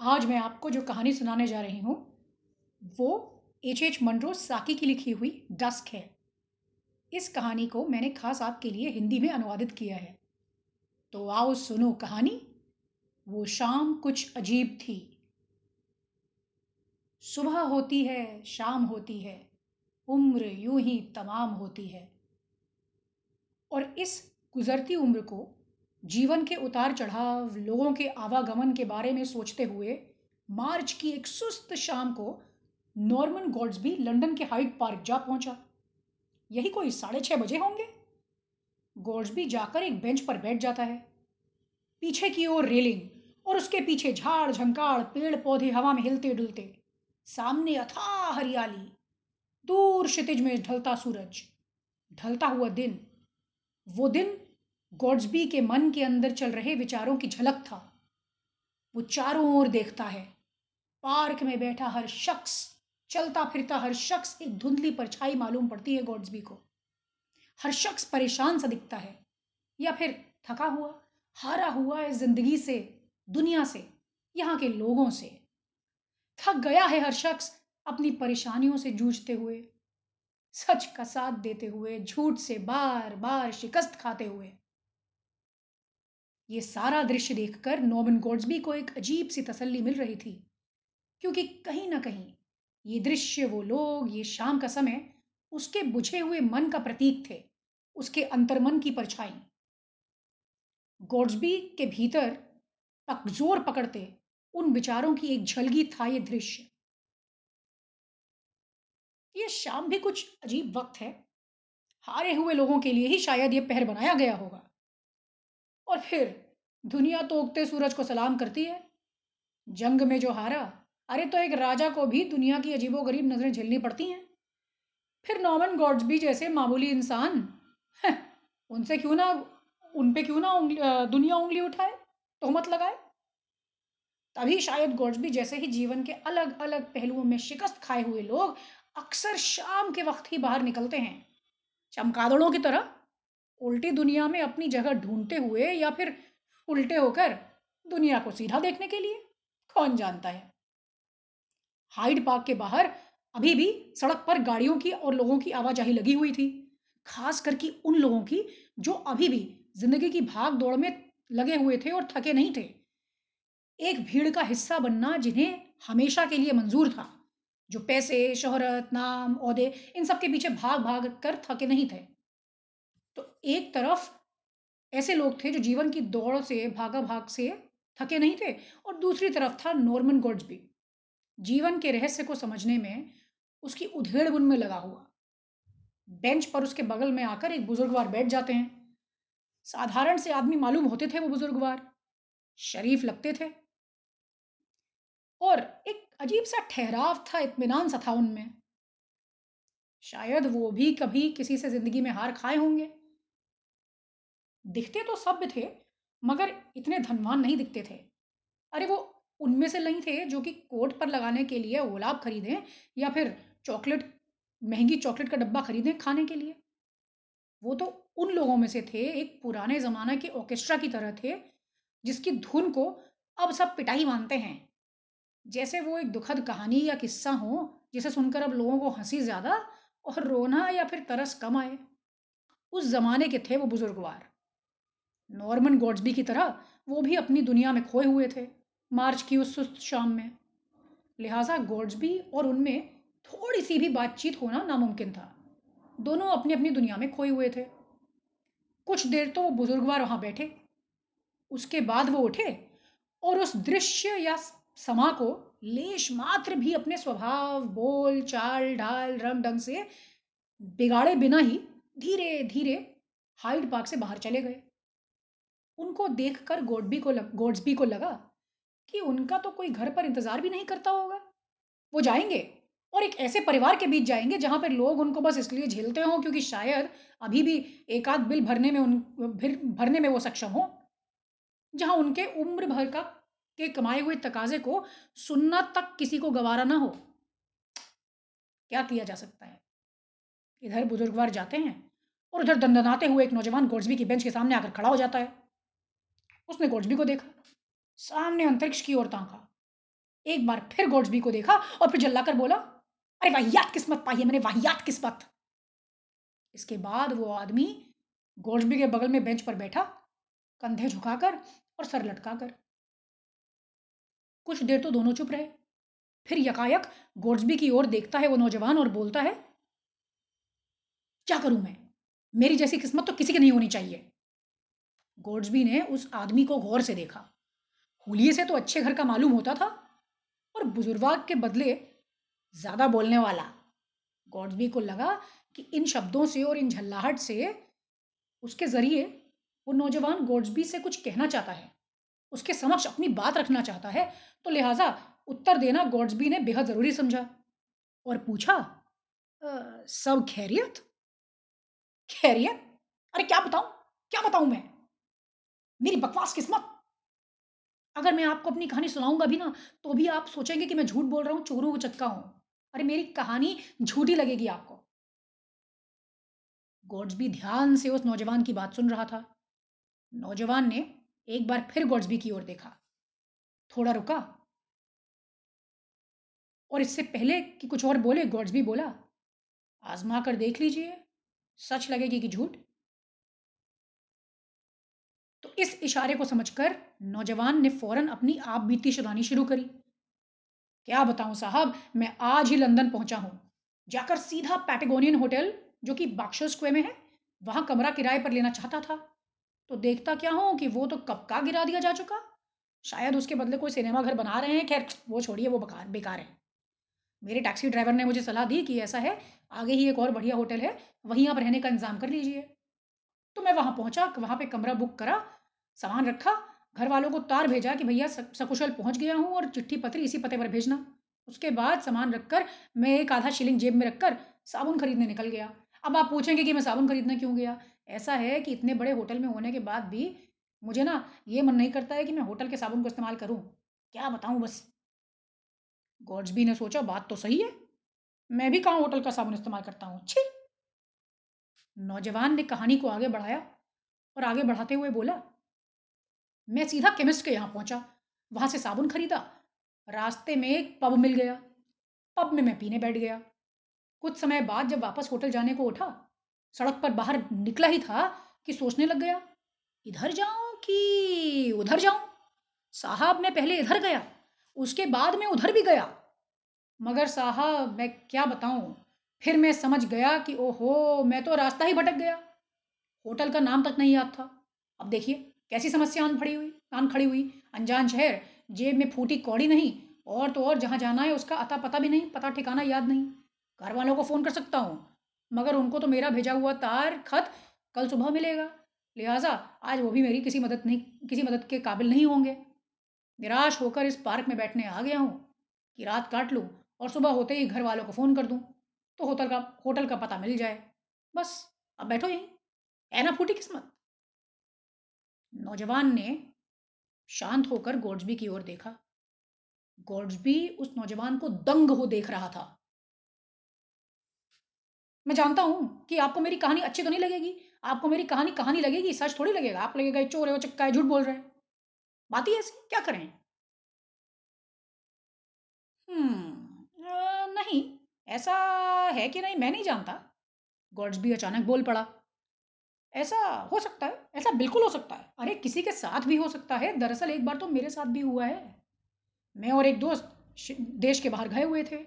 आज मैं आपको जो कहानी सुनाने जा रही हूँ, वो एच एच मनरो साकी की लिखी हुई डस्क है। इस कहानी को मैंने खास आपके लिए हिंदी में अनुवादित किया है। तो आओ सुनो कहानी। वो शाम कुछ अजीब थी। सुबह होती है, शाम होती है, उम्र यूँ ही तमाम होती है। और इस गुजरती उम्र को जीवन के उतार चढ़ाव, लोगों के आवागमन के बारे में सोचते हुए, मार्च की एक सुस्त शाम को नॉर्मन गॉड्सबी लंदन के हाइड पार्क जा पहुँचा। यही कोई साढ़े छः बजे होंगे? गॉड्सबी जाकर एक बेंच पर बैठ जाता है। पीछे की ओर रेलिंग और उसके पीछे झाड़ झंकाड़ पेड़ पौधे हवा में हिलते डुलते सामने अथा हरियाली। दूर क्षितिज में ढलता सूरज। ढलता हुआ दिन। वो दिन गॉड्सबी के मन के अंदर चल रहे विचारों की झलक था। वो चारों ओर देखता है। पार्क में बैठा हर शख्स, चलता फिरता हर शख्स एक धुंधली परछाई मालूम पड़ती है गॉड्सबी को। हर शख्स परेशान सा दिखता है। या फिर थका हुआ, हारा हुआ है ज़िंदगी से, दुनिया से, यहाँ के लोगों से। थक गया है हर शख्स अपनी परेशानियों से जूझते हुए। सच का साथ देते हुए, झूठ से बार बार शिकस्त खाते हुए। ये सारा दृश्य देखकर नॉर्मन गोड्सबी को एक अजीब सी तसल्ली मिल रही थी। क्योंकि कहीं ना कहीं ये दृश्य, वो लोग, ये शाम का समय उसके बुझे हुए मन का प्रतीक थे, उसके अंतर्मन की परछाई। गोड्सबी के भीतर पकजोर पकड़ते उन विचारों की एक झलगी था ये दृश्य। ये शाम भी कुछ अजीब वक्त है। हारे हुए लोगों के लिए ही शायद ये पहर बनाया गया होगा। और फिर दुनिया तो उगते सूरज को सलाम करती है। जंग में जो हारा, अरे तो एक राजा को भी दुनिया की अजीबो गरीब नज़रें झेलनी पड़ती हैं। फिर नॉर्मन गॉड्स भी जैसे मामूली इंसान उनसे क्यों ना, उन पे क्यों ना उंगली दुनिया उंगली उठाए, तोहमत लगाए? तभी शायद गॉड्सबी जैसे ही जीवन के अलग अलग पहलुओं में शिकस्त खाए हुए लोग अक्सर शाम के वक्त ही बाहर निकलते हैं, चमकादड़ों की तरह। उल्टी दुनिया में अपनी जगह ढूंढते हुए या फिर उल्टे होकर दुनिया को सीधा देखने के लिए? कौन जानता है? हाइड पार्क के बाहर अभी भी सड़क पर गाड़ियों की और लोगों की आवाजाही लगी हुई थी खास करके उन लोगों की जो अभी भी ज़िंदगी की भाग दौड़ में लगे हुए थे और थके नहीं थे। एक भीड़ का हिस्सा बनना जिन्हें हमेशा के लिए मंजूर था, जो पैसे, शोहरत, नाम, औहदे, इन सब के पीछे भाग भाग कर थके नहीं थे। तो एक तरफ़ ऐसे लोग थे जो जीवन की दौड़ से भागा भाग से थके नहीं थे और दूसरी तरफ़ था नॉर्मन गोड्सबी जीवन के रहस्य को समझने में उसकी उधेड़ बुन में लगा हुआ। बेंच पर उसके बगल में आकर एक बुजुर्गवार बैठ जाते हैं। साधारण से आदमी मालूम होते थे वो बुजुर्गवार। शरीफ लगते थे। और एक अजीब सा ठहराव था, इत्मीनान सा था उनमें। शायद वो भी कभी किसी से ज़िंदगी में हार खाए होंगे। दिखते तो सभ्य थे, मगर इतने धनवान नहीं दिखते थे। अरे वो उनमें से नहीं थे जो कि कोट पर लगाने के लिए गुलाब खरीदें या फिर चॉकलेट, महँगी चॉकलेट का डब्बा खरीदें खाने के लिए। वो तो उन लोगों में से थे, एक पुराने ज़माने के ऑर्केस्ट्रा की तरह थे, जिसकी धुन को अब सब पिटाई मानते हैं। जैसे वो एक दुखद कहानी या किस्सा हो, जिसे सुनकर अब लोगों को हँसी ज़्यादा और रोना या फिर तरस कम आए। उस ज़माने के थे वो बुजुर्गवार। नॉर्मन गॉड्सबी की तरह वो भी अपनी दुनिया में खोए हुए थे, मार्च की उस सुस्त शाम में। लिहाजा गॉड्सबी और उनमें थोड़ी सी भी बातचीत होना नामुमकिन था। दोनों अपनी अपनी दुनिया में खोए हुए थे। कुछ देर तो वो बुजुर्गवार वहाँ बैठे। उसके बाद वो उठे और उस दृश्य या समा को लेश मात्र भी अपने स्वभाव, बोल, चाल, ढाल, रंग ढंग से बिगाड़े बिना ही धीरे धीरे हाइड पार्क से बाहर चले गए। उनको देखकर गोडबी को लग गोड्सबी को लगा कि उनका तो कोई घर पर इंतज़ार भी नहीं करता होगा। वो जाएँगे और एक ऐसे परिवार के बीच जाएँगे जहाँ पर लोग उनको बस इसलिए झेलते हों क्योंकि शायद अभी भी एक आध बिल भरने में उन भरने में वो सक्षम हो। जहाँ उनके उम्र भर का, के कमाए हुए तकाजे को सुनना तक किसी को गवारा ना हो। क्या किया जा सकता है? इधर बुजुर्गवार जाते हैं और उधर दंदनाते हुए एक नौजवान गोड्सबी की बेंच के सामने आकर खड़ा हो जाता है। उसने गोड्सबी को देखा, सामने अंतरिक्ष की ओर ताका। एक बार फिर गोड्सबी को देखा और फिर जल्लाकर बोला, अरे वाहियात किस्मत पाई है मैंने, वाहियात किस्मत! इसके बाद वो आदमी गोड्सबी के बगल में बेंच पर बैठा, कंधे झुकाकर और सर लटकाकर। कुछ देर तो दोनों चुप रहे। फिर यकायक गोड्सबी की ओर देखता है वो नौजवान और बोलता है, क्या करूँ मैं? मेरी जैसी किस्मत तो किसी की नहीं होनी चाहिए। गोड्सबी ने उस आदमी को गौर से देखा। हुलिये से तो अच्छे घर का मालूम होता था, और बुजुर्गाग के बदले ज़्यादा बोलने वाला। गॉड्सबी को लगा कि इन शब्दों से और इन झल्लाहट से उसके ज़रिए वो नौजवान गॉड्सबी से कुछ कहना चाहता है, उसके समक्ष अपनी बात रखना चाहता है तो लिहाजा उत्तर देना गॉड्सबी ने बेहद ज़रूरी समझा और पूछा सब खैरियत? खैरियत? अरे, क्या बताऊँ? क्या बताऊँ मैं? मेरी बकवास किस्मत। अगर मैं आपको अपनी कहानी सुनाऊँगा भी ना तो भी आप सोचेंगे कि मैं झूठ बोल रहा हूँ, चोरों को चक्का हूँ। अरे, मेरी कहानी झूठी लगेगी आपको। गॉड्सबी ध्यान से उस नौजवान की बात सुन रहा था। नौजवान ने एक बार फिर गॉड्सबी की ओर देखा। थोड़ा रुका। और इससे पहले कि कुछ और बोले, गॉड्सबी बोला, आजमा कर देख लीजिए। सच लगेगी कि झूठ। तो इस इशारे को समझकर नौजवान ने फ़ौरन अपनी आप बीती सुनानी शुरू करी। क्या बताऊँ साहब, मैं आज ही लंदन पहुँचा हूँ। जाकर सीधा पैटेगोनियन होटल, जो कि बाक्शर स्क्वे में है, वहाँ कमरा किराए पर लेना चाहता था। तो देखता क्या हूँ कि वो तो कब का गिरा दिया जा चुका? शायद उसके बदले कोई सिनेमा घर बना रहे हैं, खैर, वो छोड़िए, वो बेकार बेकार है। मेरे टैक्सी ड्राइवर ने मुझे सलाह दी कि ऐसा है, आगे ही एक और बढ़िया होटल है, वहीं आप रहने का इंतज़ाम कर लीजिए। तो मैं वहाँ पहुँचा, वहाँ पे कमरा बुक करा, सामान रखा घर वालों को तार भेजा कि भैया सकुशल पहुँच गया हूँ और चिट्ठी पत्री इसी पते पर भेजना। उसके बाद सामान रखकर, मैं एक आधा शिलिंग जेब में रखकर साबुन खरीदने निकल गया। अब आप पूछेंगे कि मैं साबुन खरीदने क्यों गया? ऐसा है कि इतने बड़े होटल में होने के बाद भी मुझे ना ये मन नहीं करता है कि मैं होटल के साबुन को इस्तेमाल करूँ। क्या बताऊँ बस। गॉड्सबी ने सोचा, बात तो सही है। मैं भी कहाँ होटल का साबुन इस्तेमाल करता हूँ? छी! नौजवान ने कहानी को आगे बढ़ाया और आगे बढ़ाते हुए बोला, मैं सीधा केमिस्ट के यहाँ पहुँचा, वहाँ से साबुन खरीदा, रास्ते में एक पब मिल गया। पब में मैं पीने बैठ गया। कुछ समय बाद जब वापस होटल जाने को उठा, सड़क पर बाहर निकला ही था कि सोचने लग गया, इधर जाऊँ कि उधर जाऊँ? साहब, मैं पहले इधर गया, उसके बाद मैं उधर भी गया। मगर साहब, मैं क्या बताऊँ? फिर मैं समझ गया कि ओहो, मैं तो रास्ता ही भटक गया। होटल का नाम तक नहीं याद था। अब देखिए, कैसी समस्या आन खड़ी हुई, आन खड़ी हुई। अनजान शहर, जेब में फूटी कौड़ी नहीं, और तो और जहाँ जाना है उसका अता पता भी नहीं, पता ठिकाना याद नहीं। घर वालों को फ़ोन कर सकता हूँ, मगर उनको तो मेरा भेजा हुआ तार, खत कल सुबह मिलेगा। लिहाजा, आज वो भी मेरी किसी मदद नहीं, किसी मदद के काबिल नहीं होंगे। निराश होकर इस पार्क में बैठने आ गया हूँ कि रात काट लूँ और सुबह होते ही घर वालों को फ़ोन कर दूँ। तो होटल का होटल का पता मिल जाए। बस, अब बैठो यहीं। ऐना फूटी किस्मत? नौजवान ने शांत होकर गोड्सबी की ओर देखा। गोड्सबी उस नौजवान को दंग हो देख रहा था। मैं जानता हूँ कि आपको मेरी कहानी अच्छी तो नहीं लगेगी। आपको मेरी कहानी कहानी लगेगी, सच थोड़ी लगेगा। आप लगेगा चोर है, वो चक्का है, झूठ बोल रहे हैं। बात ही ऐसी क्या करें? हम्म नहीं। ऐसा है कि नहीं? मैं नहीं जानता। गॉड्स भी अचानक बोल पड़ा। ऐसा हो सकता है, ऐसा बिल्कुल हो सकता है। अरे, किसी के साथ भी हो सकता है। दरअसल एक बार तो मेरे साथ भी हुआ है। मैं और एक दोस्त देश के बाहर गए हुए थे।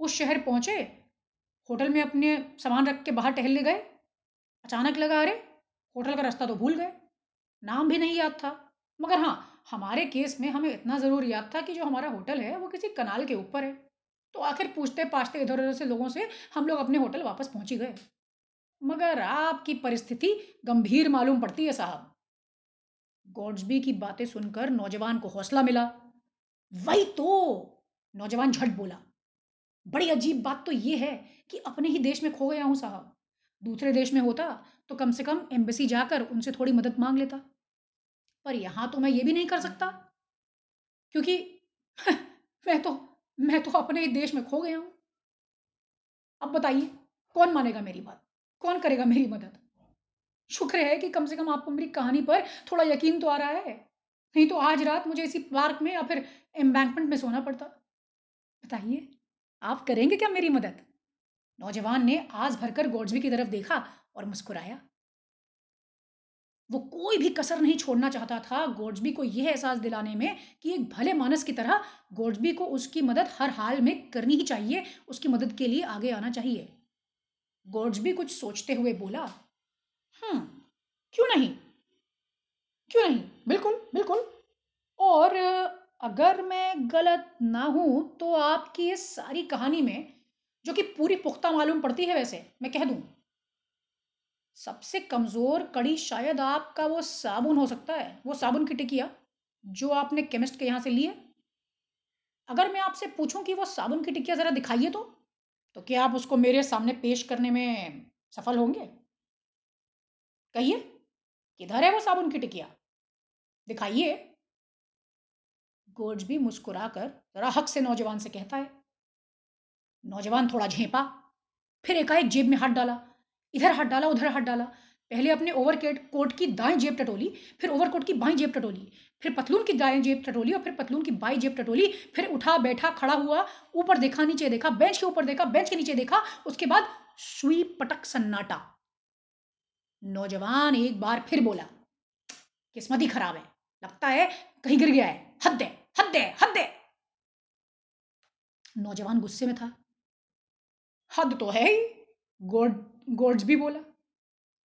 उस शहर पहुँचे। होटल में अपने सामान रख के बाहर टहलने गए। अचानक लगा, अरे, होटल का रास्ता तो भूल गए। नाम भी नहीं याद था। मगर हाँ हमारे केस में हमें इतना ज़रूर याद था कि जो हमारा होटल है, वो किसी कनाल के ऊपर है। तो आखिर पूछते पाछते इधर उधर से लोगों से हम लोग अपने होटल वापस पहुँच ही गए। मगर आपकी परिस्थिति गंभीर मालूम पड़ती है साहब। गॉड्सबी की बातें सुनकर नौजवान को हौसला मिला। वही तो नौजवान झट बोला। बड़ी अजीब बात तो ये है कि अपने ही देश में खो गया हूँ साहब। दूसरे देश में होता तो कम से कम एम्बेसी जाकर उनसे थोड़ी मदद मांग लेता। पर यहाँ तो मैं ये भी नहीं कर सकता। क्योंकि मैं तो मैं तो अपने ही देश में खो गया हूँ। अब बताइए, कौन मानेगा मेरी बात? कौन करेगा मेरी मदद? शुक्र है कि कम से कम आपको मेरी कहानी पर थोड़ा यकीन तो आ रहा है। नहीं तो आज रात मुझे इसी पार्क में या फिर एम्बैंकमेंट में सोना पड़ता। बताइए, आप करेंगे क्या मेरी मदद? नौजवान ने आज भरकर गॉड्सबी की तरफ़ देखा और मुस्कुराया। वो कोई भी कसर नहीं छोड़ना चाहता था गॉड्सबी को यह एहसास दिलाने में कि एक भले मानस की तरह गॉड्सबी को उसकी मदद हर हाल में करनी ही चाहिए, उसकी मदद के लिए आगे आना चाहिए। गॉड्सबी कुछ सोचते हुए बोला हम्म क्यों नहीं? क्यों नहीं? बिल्कुल बिल्कुल। और अगर मैं गलत ना हूँ तो आपकी इस सारी कहानी में, जो कि पूरी पुख्ता मालूम पड़ती है वैसे, मैं कह दूँ सबसे कमज़ोर कड़ी शायद आपका वो साबुन हो सकता है, वो साबुन की टिकिया, जो आपने केमिस्ट के यहाँ से ली है। अगर मैं आपसे पूछूँ कि वो साबुन की टिकिया ज़रा दिखाइए तो तो क्या आप उसको मेरे सामने पेश करने में सफल होंगे? कहिए, किधर है वो साबुन की टिकिया? दिखाइए। गोड्स भी मुस्कुराकर जरा हक से नौजवान से कहता है। नौजवान थोड़ा झेपा, फिर एकाएक जेब में हाथ डाला। इधर हाथ डाला, उधर हाथ डाला। पहले अपने ओवर कोट की दाएँ जेब टटोली, फिर ओवरकोट की बाएँ जेब टटोली, फिर पतलून की दाएँ जेब टटोली और फिर पतलून की बाएँ जेब टटोली। फिर उठा, बैठा, खड़ा हुआ, ऊपर देखा, नीचे देखा, बेंच के ऊपर देखा, बेंच के नीचे देखा, उसके बाद सुई पटक सन्नाटा। नौजवान एक बार फिर बोला, किस्मत ही खराब है। लगता है कहीं गिर गया है। हद है हद है हद है। नौजवान गुस्से में था। हद तो है ही। गोड, गोड्स भी बोला।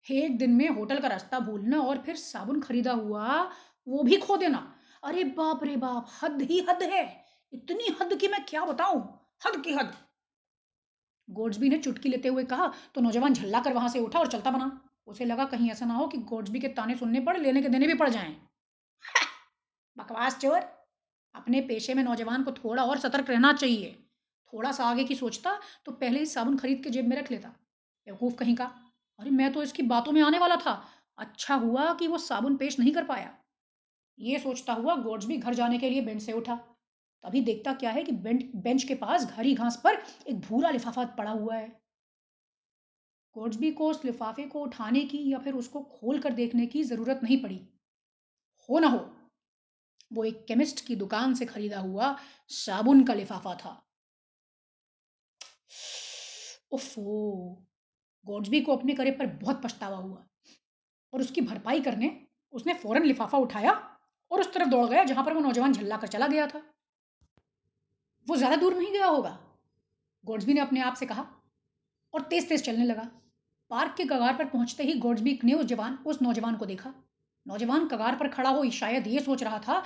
एक दिन में होटल का रास्ता भूलना और फिर साबुन खरीदा हुआ, वो भी खो देना। अरे बाप रे बाप, हद ही हद है। इतनी हद की मैं क्या बताऊँ? हद की हद। गोड्सबी ने चुटकी लेते हुए कहा तो नौजवान झल्ला कर वहाँ से उठा और चलता बना। उसे लगा कहीं ऐसा ना हो कि गोड्सबी के ताने सुनने पड़, लेने के देने भी पड़ जाएँ। बकवास चोर! अपने पेशे में नौजवान को थोड़ा और सतर्क रहना चाहिए। थोड़ा सा आगे की सोचता तो पहले ही साबुन खरीद के जेब में रख लेता। बेवकूफ़ कहीं का? अरे, मैं तो इसकी बातों में आने वाला था। अच्छा हुआ कि वो साबुन पेश नहीं कर पाया। ये सोचता हुआ गोड्सबी घर जाने के लिए बेंच से उठा। तभी देखता क्या है कि बेंच के पास घरी घास पर एक भूरा लिफाफा पड़ा हुआ है। गोड्सबी को उस लिफाफे को उठाने की या फिर उसको खोल कर देखने की ज़रूरत नहीं पड़ी। हो ना हो, वो एक केमिस्ट की दुकान से खरीदा हुआ साबुन का लिफाफा था। ओफो गोड्सबी को अपने करे पर बहुत पछतावा हुआ और उसकी भरपाई करने उसने फ़ौरन लिफाफा उठाया और उस तरफ़ दौड़ गया जहाँ पर वो नौजवान झल्ला कर चला गया था। वो ज़्यादा दूर नहीं गया होगा? गोड्सबी ने अपने आप से कहा और तेज तेज चलने लगा। पार्क के कगार पर पहुँचते ही गोड्सबी ने उस जवान, उस नौजवान को देखा। नौजवान कगार पर खड़ा हो शायद ये सोच रहा था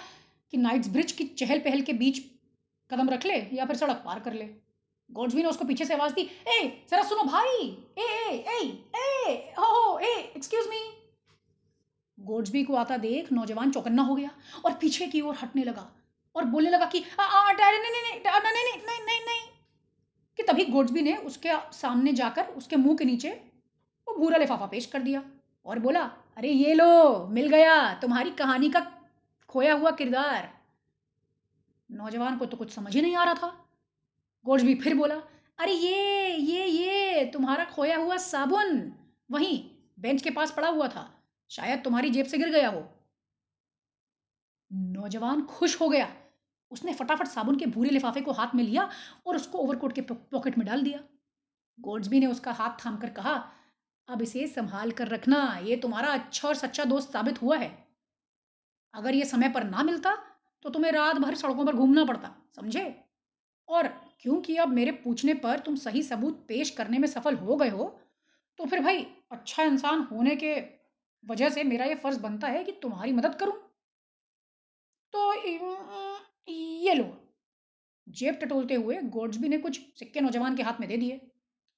कि नाइट्स ब्रिज की चहल पहल के बीच कदम रख ले या फिर सड़क पार कर ले। गॉड्सवी ने उसको पीछे से आवाज़ दी, ए, जरा सुनो भाई, ए ए ए ए, हो ए एक्सक्यूज मी गोड्सबी को आता देख नौजवान चौकन्ना हो गया और पीछे की ओर हटने लगा और बोलने लगा कि नहीं नहीं नहीं नहीं नहीं नहीं कि तभी गोड्सबी ने उसके सामने जाकर उसके मुँह के नीचे वो भूरा लिफाफा पेश कर दिया और बोला, अरे, ये लो, मिल गया, तुम्हारी कहानी का खोया हुआ किरदार। नौजवान को तो कुछ समझ ही नहीं आ रहा था। गोड्सबी फिर बोला, अरे ये ये ये, तुम्हारा खोया हुआ साबुन, वहीं बेंच के पास पड़ा हुआ था, शायद तुम्हारी जेब से गिर गया हो। नौजवान खुश हो गया। उसने फटाफट साबुन के भूरे लिफाफे को हाथ में लिया और उसको ओवरकोट के पॉकेट में डाल दिया। गोड्सबी ने उसका हाथ थाम कर कहा, अब इसे संभाल कर रखना, ये तुम्हारा अच्छा और सच्चा दोस्त साबित हुआ है। अगर ये समय पर ना मिलता तो तुम्हें रात भर सड़कों पर घूमना पड़ता, समझे? और क्योंकि अब मेरे पूछने पर तुम सही सबूत पेश करने में सफल हो गए हो तो फिर भाई अच्छा इंसान होने के वजह से मेरा ये फ़र्ज़ बनता है कि तुम्हारी मदद करूँ। तो ये लो। जेब टटोलते हुए गोड्सबी ने कुछ सिक्के नौजवान के हाथ में दे दिए।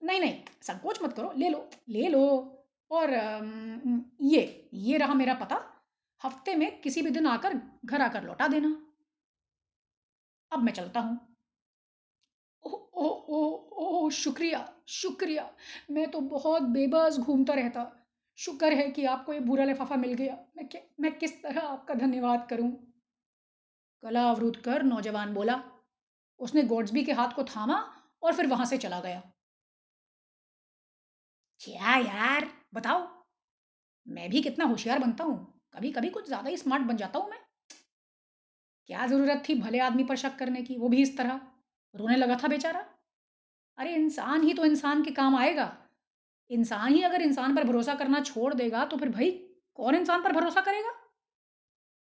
नहीं नहीं, संकोच मत करो, ले लो ले लो। और ये ये रहा मेरा पता, हफ़्ते में किसी भी दिन आकर घर आकर लौटा देना। अब मैं चलता हूँ। ओ ओ ओ शुक्रिया शुक्रिया। मैं तो बहुत बेबस घूमता रहता। शुक्र है कि आपको ये बुरा लिफाफा मिल गया। मैं कि, मैं किस तरह आपका धन्यवाद करूँ? गला अवरुद्ध कर नौजवान बोला। उसने गोड्सबी के हाथ को थामा और फिर वहाँ से चला गया। क्या यार? बताओ। मैं भी कितना होशियार बनता हूँ। कभी कभी कुछ ज़्यादा ही स्मार्ट बन जाता हूँ मैं। क्या ज़रूरत थी भले आदमी पर शक करने की, वो भी इस तरह? रोने लगा था बेचारा। अरे इंसान ही तो इंसान के काम आएगा। इंसान ही अगर इंसान पर भरोसा करना छोड़ देगा, तो फिर भाई कौन इंसान पर भरोसा करेगा?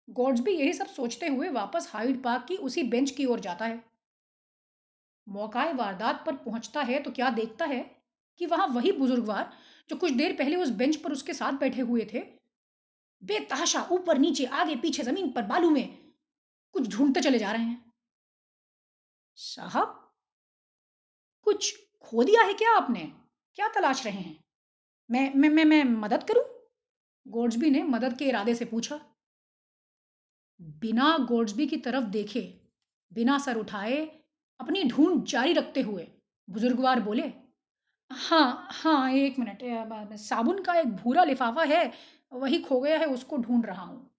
गॉड्स भी यही सब सोचते हुए वापस हाइड पार्क की उसी बेंच की ओर जाता है। मौकाए वारदात पर पहुँचता है तो क्या देखता है कि वहाँ वही बुजुर्गवार जो कुछ देर पहले उस बेंच पर उसके साथ बैठे हुए थे, बेतहाशा ऊपर नीचे आगे पीछे ज़मीन पर बालू में कुछ ढूंढते चले जा रहे हैं। साहब कुछ खो दिया है क्या आपने? क्या तलाश रहे हैं? मैं मैं मैं मैं मदद करूँ? गोड्सबी ने मदद के इरादे से पूछा। बिना गोड्सबी की तरफ़ देखे, बिना सर उठाए, अपनी ढूंढ जारी रखते हुए बुजुर्गवार बोले, हाँ हाँ एक मिनट साबुन का एक भूरा लिफाफा है वही खो गया है उसको ढूंढ रहा हूँ